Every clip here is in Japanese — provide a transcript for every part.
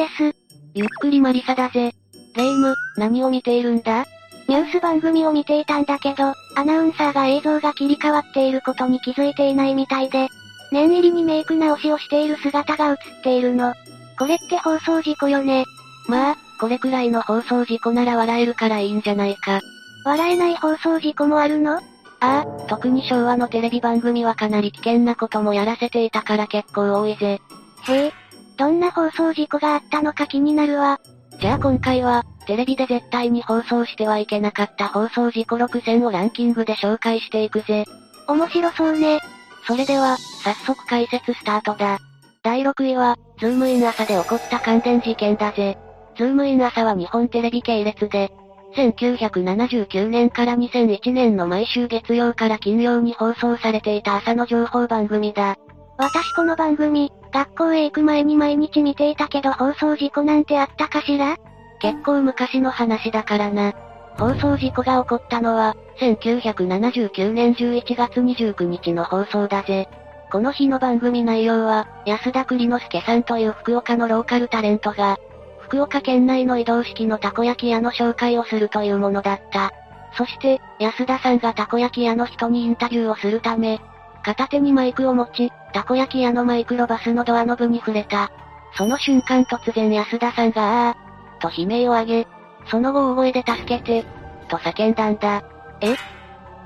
です。ゆっくりマリサだぜ。レイム、何を見ているんだ？ニュース番組を見ていたんだけど、アナウンサーが映像が切り替わっていることに気づいていないみたいで、念入りにメイク直しをしている姿が映っているの。これって放送事故よね。まあ、これくらいの放送事故なら笑えるからいいんじゃないか。笑えない放送事故もあるの？ああ、特に昭和のテレビ番組はかなり危険なこともやらせていたから結構多いぜ。へえ、どんな放送事故があったのか気になるわ。じゃあ今回は、テレビで絶対に放送してはいけなかった放送事故6選をランキングで紹介していくぜ。面白そうね。それでは、早速解説スタートだ。第6位は、ズームイン朝で起こった感電事件だぜ。ズームイン朝は日本テレビ系列で、1979年から2001年の毎週月曜から金曜に放送されていた朝の情報番組だ。私この番組、学校へ行く前に毎日見ていたけど放送事故なんてあったかしら？結構昔の話だからな。放送事故が起こったのは、1979年11月29日の放送だぜ。この日の番組内容は、安田栗之助さんという福岡のローカルタレントが、福岡県内の移動式のたこ焼き屋の紹介をするというものだった。そして、安田さんがたこ焼き屋の人にインタビューをするため、片手にマイクを持ち、たこ焼き屋のマイクロバスのドアノブに触れた。その瞬間突然安田さんがあー、と悲鳴を上げ、その後大声で助けて、と叫んだんだ。え？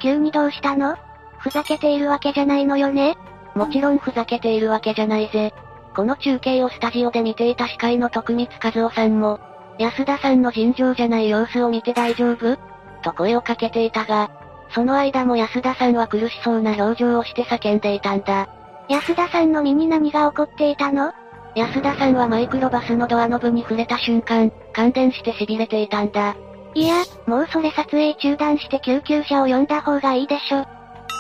急にどうしたの？ふざけているわけじゃないのよね？もちろんふざけているわけじゃないぜ。この中継をスタジオで見ていた司会の徳光和夫さんも、安田さんの尋常じゃない様子を見て大丈夫？と声をかけていたが、その間も安田さんは苦しそうな表情をして叫んでいたんだ。安田さんの身に何が起こっていたの？安田さんはマイクロバスのドアノブに触れた瞬間、感電して痺れていたんだ。いや、もうそれ撮影中断して救急車を呼んだ方がいいでしょ。っ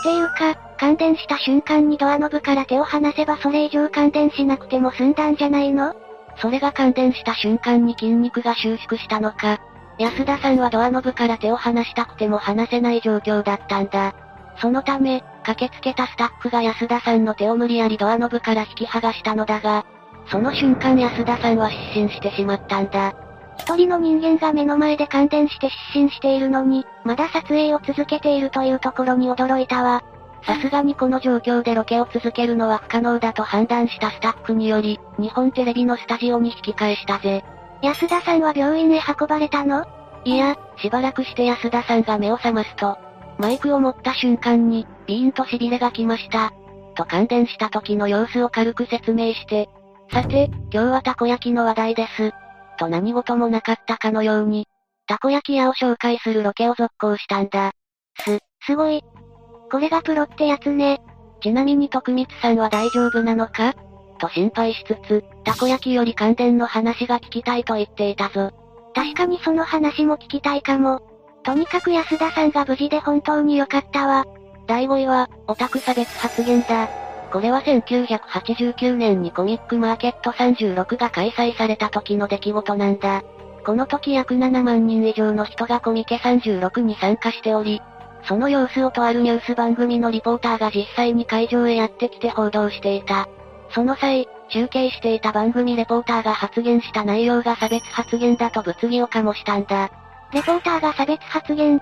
ていうか、感電した瞬間にドアノブから手を離せばそれ以上感電しなくても済んだんじゃないの？それが感電した瞬間に筋肉が収縮したのか。安田さんはドアノブから手を離したくても離せない状況だったんだ。そのため、駆けつけたスタッフが安田さんの手を無理やりドアノブから引き剥がしたのだが、その瞬間安田さんは失神してしまったんだ。一人の人間が目の前で感電して失神しているのに、まだ撮影を続けているというところに驚いたわ。さすがにこの状況でロケを続けるのは不可能だと判断したスタッフにより、日本テレビのスタジオに引き返したぜ。安田さんは病院へ運ばれたの？いや、しばらくして安田さんが目を覚ますと、マイクを持った瞬間に、ビーンと痺れが来ました。と感電した時の様子を軽く説明して、さて、今日はたこ焼きの話題です。と何事もなかったかのように、たこ焼き屋を紹介するロケを続行したんだ。す、すごい。これがプロってやつね。ちなみに徳光さんは大丈夫なのか？と心配しつつ、たこ焼きより感電の話が聞きたいと言っていたぞ。確かにその話も聞きたいかも。とにかく安田さんが無事で本当に良かったわ。第5位は、オタク差別発言だ。これは1989年にコミックマーケット36が開催された時の出来事なんだ。この時約7万人以上の人がコミケ36に参加しており、その様子をとあるニュース番組のリポーターが実際に会場へやってきて報道していた。その際、中継していた番組レポーターが発言した内容が差別発言だと物議を醸したんだ。レポーターが差別発言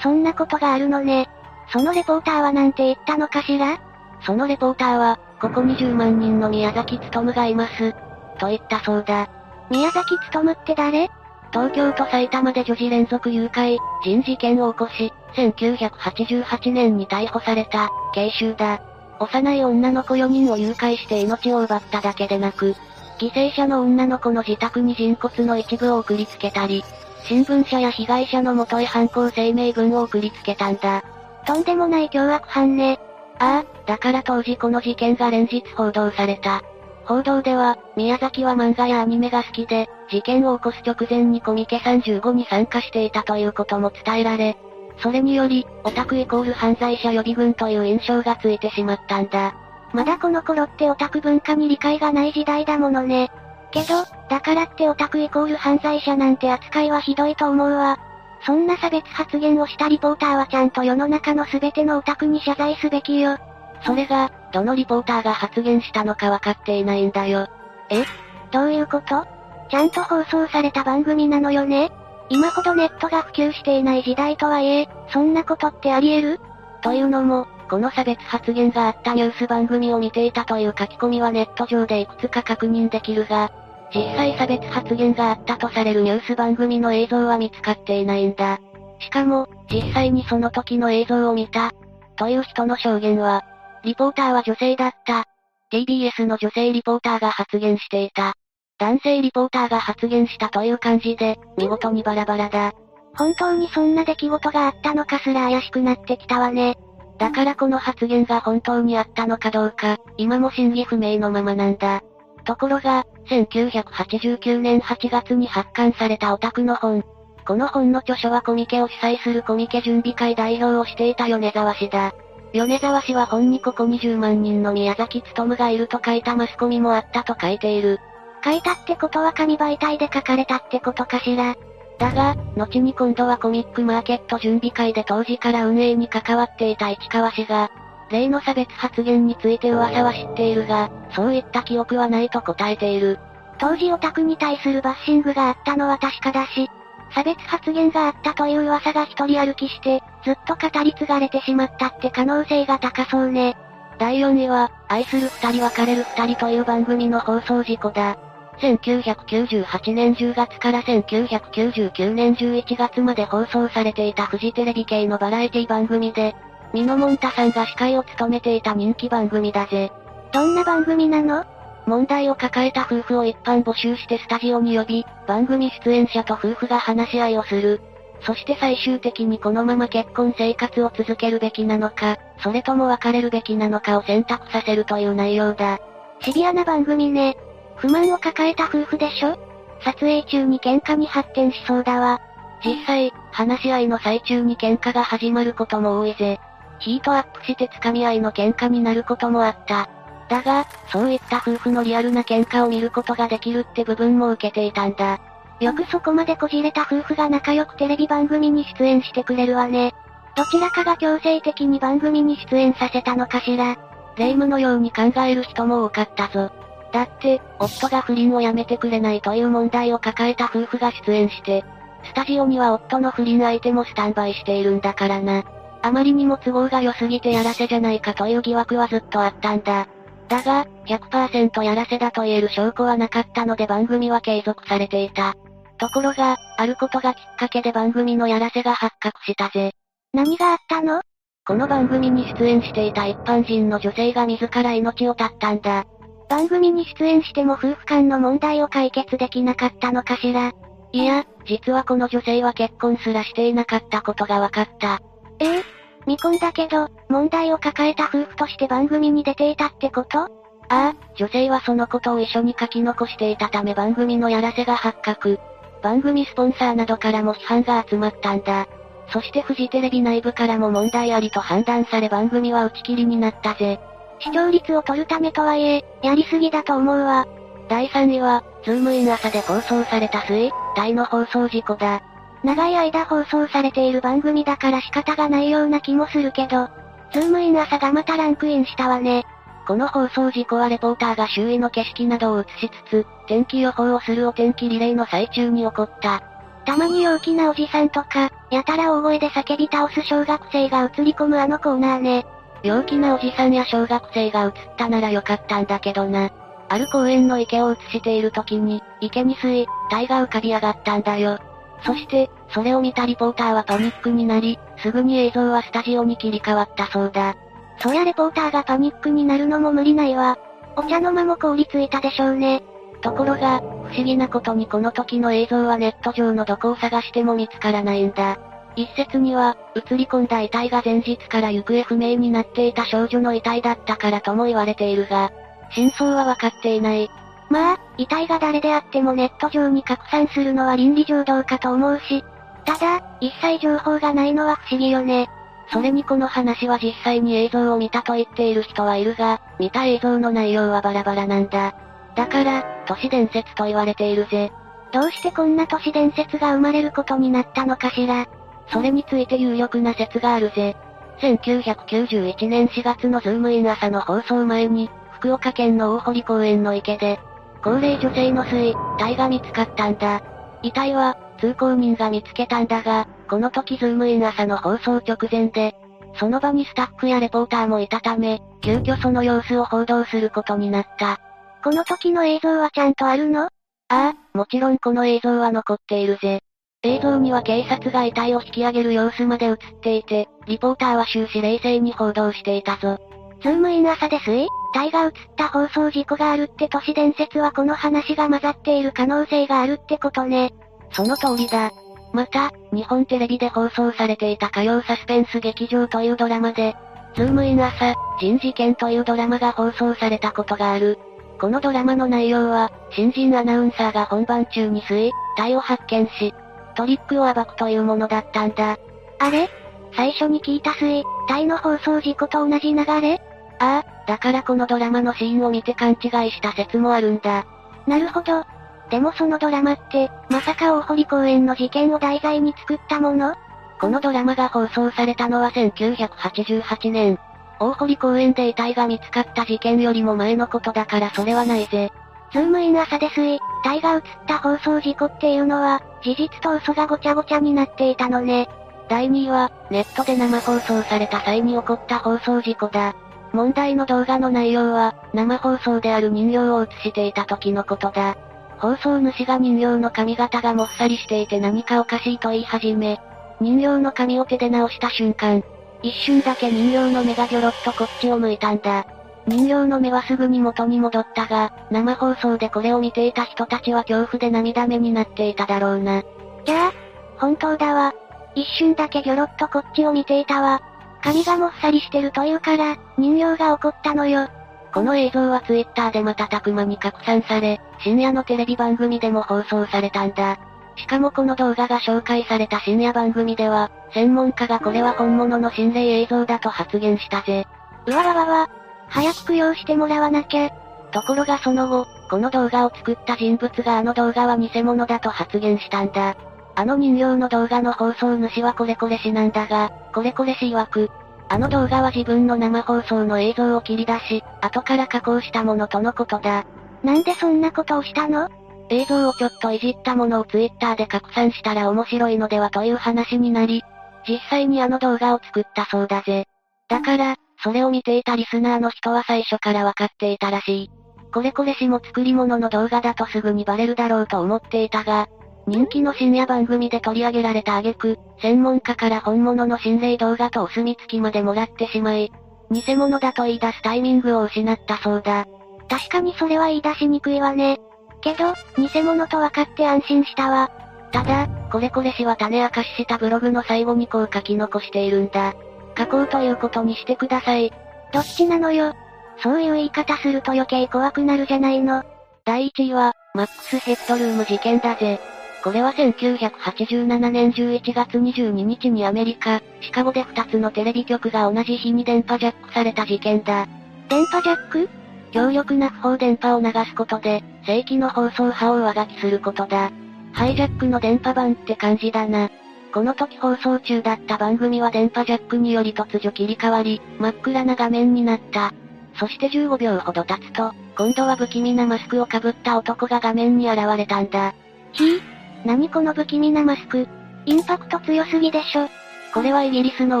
そんなことがあるのね。そのレポーターはなんて言ったのかしら？そのレポーターは、ここ20万人の宮崎努がいます。と言ったそうだ。宮崎努って誰？東京と埼玉で女児連続誘拐、人事件を起こし、1988年に逮捕された、慶州だ。幼い女の子4人を誘拐して命を奪っただけでなく、犠牲者の女の子の自宅に人骨の一部を送りつけたり、新聞社や被害者の元へ犯行声明文を送りつけたんだ。とんでもない凶悪犯ね。ああ、だから当時この事件が連日報道された。報道では、宮崎は漫画やアニメが好きで、事件を起こす直前にコミケ35に参加していたということも伝えられ、それにより、オタクイコール犯罪者予備軍という印象がついてしまったんだ。まだこの頃ってオタク文化に理解がない時代だものね。けど、だからってオタクイコール犯罪者なんて扱いはひどいと思うわ。そんな差別発言をしたリポーターはちゃんと世の中の全てのオタクに謝罪すべきよ。それが、どのリポーターが発言したのかわかっていないんだよ。え？どういうこと？ちゃんと放送された番組なのよね？今ほどネットが普及していない時代とはいえ、そんなことってあり得る？というのも、この差別発言があったニュース番組を見ていたという書き込みはネット上でいくつか確認できるが、実際差別発言があったとされるニュース番組の映像は見つかっていないんだ。しかも、実際にその時の映像を見た、という人の証言は、リポーターは女性だった。TBS の女性リポーターが発言していた。男性リポーターが発言したという感じで、見事にバラバラだ。本当にそんな出来事があったのかすら怪しくなってきたわね。だからこの発言が本当にあったのかどうか、今も真偽不明のままなんだ。ところが、1989年8月に発刊されたオタクの本。この本の著書はコミケを主催するコミケ準備会代表をしていた米沢氏だ。米沢氏は本にここ20万人の宮崎勤がいると書いたマスコミもあったと書いている。書いたってことは紙媒体で書かれたってことかしら。だが、後に今度はコミックマーケット準備会で当時から運営に関わっていた市川氏が、例の差別発言について噂は知っているが、そういった記憶はないと答えている。当時オタクに対するバッシングがあったのは確かだし、差別発言があったという噂が一人歩きして、ずっと語り継がれてしまったって可能性が高そうね。第4位は、愛する二人別れる二人という番組の放送事故だ。1998年10月から1999年11月まで放送されていたフジテレビ系のバラエティ番組で、ミノモンタさんが司会を務めていた人気番組だぜ。どんな番組なの？問題を抱えた夫婦を一般募集してスタジオに呼び、番組出演者と夫婦が話し合いをする。そして最終的にこのまま結婚生活を続けるべきなのか、それとも別れるべきなのかを選択させるという内容だ。シビアな番組ね。不満を抱えた夫婦でしょ？撮影中に喧嘩に発展しそうだわ。実際、話し合いの最中に喧嘩が始まることも多いぜ。ヒートアップして掴み合いの喧嘩になることもあった。だが、そういった夫婦のリアルな喧嘩を見ることができるって部分も受けていたんだ。よくそこまでこじれた夫婦が仲良くテレビ番組に出演してくれるわね。どちらかが強制的に番組に出演させたのかしら。霊夢のように考える人も多かったぞ。だって、夫が不倫をやめてくれないという問題を抱えた夫婦が出演して、スタジオには夫の不倫相手もスタンバイしているんだからな。あまりにも都合が良すぎてやらせじゃないかという疑惑はずっとあったんだ。だが、100%やらせだと言える証拠はなかったので番組は継続されていた。ところが、あることがきっかけで番組のやらせが発覚したぜ。何があったの？この番組に出演していた一般人の女性が自ら命を絶ったんだ。番組に出演しても夫婦間の問題を解決できなかったのかしら。いや、実はこの女性は結婚すらしていなかったことが分かった。ええ未婚だけど、問題を抱えた夫婦として番組に出ていたってこと？ああ、女性はそのことを一緒に書き残していたため番組のやらせが発覚。番組スポンサーなどからも批判が集まったんだ。そしてフジテレビ内部からも問題ありと判断され番組は打ち切りになったぜ。視聴率を取るためとはいえ、やりすぎだと思うわ。第3位は、ズームイン朝で放送された水、体の放送事故だ。長い間放送されている番組だから仕方がないような気もするけど、ズームイン朝がまたランクインしたわね。この放送事故はレポーターが周囲の景色などを映しつつ、天気予報をするお天気リレーの最中に起こった。たまに陽気なおじさんとか、やたら大声で叫び倒す小学生が映り込むあのコーナーね。陽気なおじさんや小学生が映ったならよかったんだけどな。ある公園の池を映している時に、池に水、体が浮かび上がったんだよ。そして、それを見たリポーターはパニックになり、すぐに映像はスタジオに切り替わったそうだ。そりゃレポーターがパニックになるのも無理ないわ。お茶の間も凍りついたでしょうね。ところが、不思議なことにこの時の映像はネット上のどこを探しても見つからないんだ。一説には、映り込んだ遺体が前日から行方不明になっていた少女の遺体だったからとも言われているが、真相はわかっていない。まあ、遺体が誰であってもネット上に拡散するのは倫理上どうかと思うし。ただ、一切情報がないのは不思議よね。それにこの話は実際に映像を見たと言っている人はいるが、見た映像の内容はバラバラなんだ。だから、都市伝説と言われているぜ。どうしてこんな都市伝説が生まれることになったのかしら。それについて有力な説があるぜ。1991年4月のズームイン朝の放送前に、福岡県の大濠公園の池で、高齢女性の水、体が見つかったんだ。遺体は、通行人が見つけたんだが、この時ズームイン朝の放送直前で、その場にスタッフやレポーターもいたため、急遽その様子を報道することになった。この時の映像はちゃんとあるの？ああ、もちろんこの映像は残っているぜ。映像には警察が遺体を引き上げる様子まで映っていて、リポーターは終始冷静に報道していたぞ。ズームイン朝ですい体が映った放送事故があるって都市伝説はこの話が混ざっている可能性があるってことね。その通りだ。また、日本テレビで放送されていた火曜サスペンス劇場というドラマで、ズームイン朝、人事件というドラマが放送されたことがある。このドラマの内容は、新人アナウンサーが本番中に水、体を発見し、トリックを暴くというものだったんだ。あれ？最初に聞いた水、体の放送事故と同じ流れ？ああ、だからこのドラマのシーンを見て勘違いした説もあるんだ。なるほど。でもそのドラマって、まさか大濠公園の事件を題材に作ったもの？このドラマが放送されたのは1988年。大濠公園で遺体が見つかった事件よりも前のことだからそれはないぜ。ズームイン朝ですい、体が映った放送事故っていうのは、事実と嘘がごちゃごちゃになっていたのね。第2位は、ネットで生放送された際に起こった放送事故だ。問題の動画の内容は、生放送である人形を映していた時のことだ。放送主が人形の髪型がもっさりしていて何かおかしいと言い始め、人形の髪を手で直した瞬間、一瞬だけ人形の目がギョロッとこっちを向いたんだ。人形の目はすぐに元に戻ったが、生放送でこれを見ていた人たちは恐怖で涙目になっていただろうな。じゃあ、本当だわ。一瞬だけギョロッとこっちを見ていたわ。髪がもっさりしてるというから、人形が怒ったのよ。この映像はツイッターで瞬く間に拡散され、深夜のテレビ番組でも放送されたんだ。しかもこの動画が紹介された深夜番組では、専門家がこれは本物の心霊映像だと発言したぜ。うわわわわ、早く供養してもらわなきゃ。ところがその後、この動画を作った人物があの動画は偽物だと発言したんだ。あの人形の動画の放送主はこれこれ氏なんだが、これこれ氏曰く、あの動画は自分の生放送の映像を切り出し、後から加工したものとのことだ。なんでそんなことをしたの？映像をちょっといじったものをツイッターで拡散したら面白いのではという話になり、実際にあの動画を作ったそうだぜ。だから、それを見ていたリスナーの人は最初からわかっていたらしい。これこれしも作り物の動画だとすぐにバレるだろうと思っていたが、人気の深夜番組で取り上げられた挙句、専門家から本物の心霊動画とお墨付きまでもらってしまい、偽物だと言い出すタイミングを失ったそうだ。確かにそれは言い出しにくいわね。けど、偽物と分かって安心したわ。ただ、これこれ氏は種明かししたブログの最後にこう書き残しているんだ。書こうということにしてください。どっちなのよ？そういう言い方すると余計怖くなるじゃないの。第1位は、マックスヘッドルーム事件だぜ。これは1987年11月22日にアメリカ、シカゴで2つのテレビ局が同じ日に電波ジャックされた事件だ。電波ジャック？強力な不法電波を流すことで、正規の放送波を上書きすることだ。ハイジャックの電波版って感じだな。この時放送中だった番組は電波ジャックにより突如切り替わり、真っ暗な画面になった。そして15秒ほど経つと、今度は不気味なマスクをかぶった男が画面に現れたんだ。ひぃ何この不気味なマスク？インパクト強すぎでしょ。これはイギリスの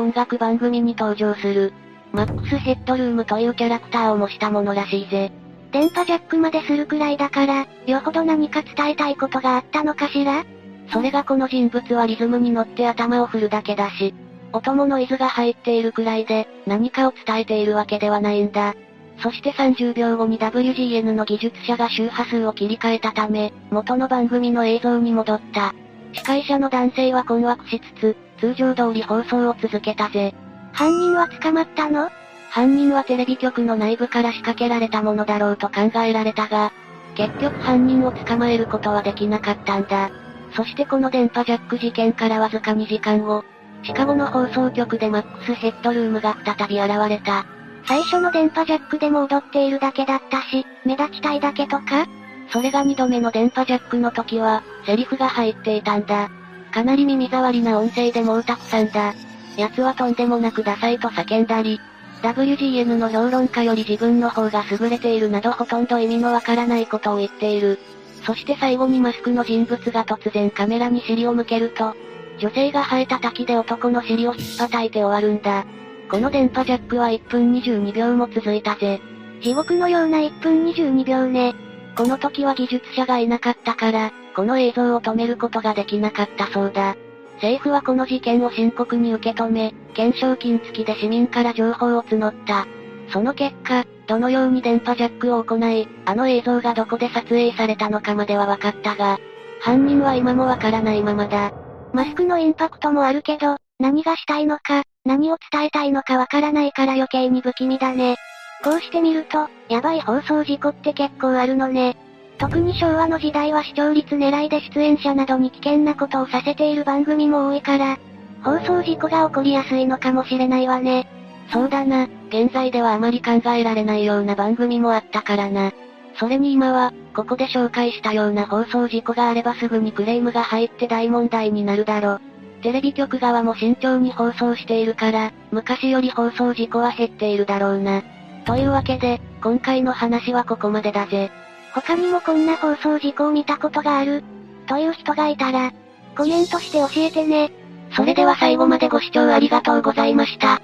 音楽番組に登場する、マックスヘッドルームというキャラクターを模したものらしいぜ。電波ジャックまでするくらいだから、よほど何か伝えたいことがあったのかしら？それがこの人物はリズムに乗って頭を振るだけだし、音もノイズが入っているくらいで、何かを伝えているわけではないんだ。そして30秒後に WGN の技術者が周波数を切り替えたため、元の番組の映像に戻った。司会者の男性は困惑しつつ、通常通り放送を続けたぜ。犯人は捕まったの？犯人はテレビ局の内部から仕掛けられたものだろうと考えられたが、結局犯人を捕まえることはできなかったんだ。そしてこの電波ジャック事件からわずか2時間後、シカゴの放送局でマックスヘッドルームが再び現れた。最初の電波ジャックでも踊っているだけだったし、目立ちたいだけとか？それが2度目の電波ジャックの時は、セリフが入っていたんだ。かなり耳障りな音声でもうたくさんだ。奴はとんでもなくダサいと叫んだり、WGN の評論家より自分の方が優れているなどほとんど意味のわからないことを言っている。そして最後にマスクの人物が突然カメラに尻を向けると、女性が生えた滝で男の尻を引っ叩いて終わるんだ。この電波ジャックは1分22秒も続いたぜ。地獄のような1分22秒ね。この時は技術者がいなかったから、この映像を止めることができなかったそうだ。政府はこの事件を深刻に受け止め、懸賞金付きで市民から情報を募った。その結果、どのように電波ジャックを行い、あの映像がどこで撮影されたのかまでは分かったが、犯人は今もわからないままだ。マスクのインパクトもあるけど、何がしたいのか、何を伝えたいのかわからないから余計に不気味だね。こうしてみると、やばい放送事故って結構あるのね。特に昭和の時代は視聴率狙いで出演者などに危険なことをさせている番組も多いから、放送事故が起こりやすいのかもしれないわね。そうだな、現在ではあまり考えられないような番組もあったからな。それに今は、ここで紹介したような放送事故があればすぐにクレームが入って大問題になるだろ。テレビ局側も慎重に放送しているから、昔より放送事故は減っているだろうな。というわけで、今回の話はここまでだぜ。他にもこんな放送事故を見たことがある、という人がいたら、コメントして教えてね。それでは最後までご視聴ありがとうございました。